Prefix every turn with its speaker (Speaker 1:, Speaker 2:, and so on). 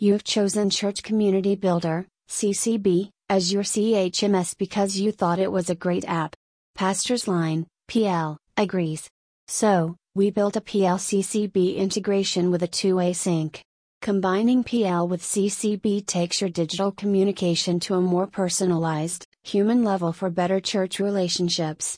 Speaker 1: You've chosen Church Community Builder, CCB, as your CHMS because you thought it was a great app. PastorsLine, PL, agrees. So, we built a PL CCB integration with a two way sync. Combining PL with CCB takes your digital communication to a more personalized, human level for better church relationships.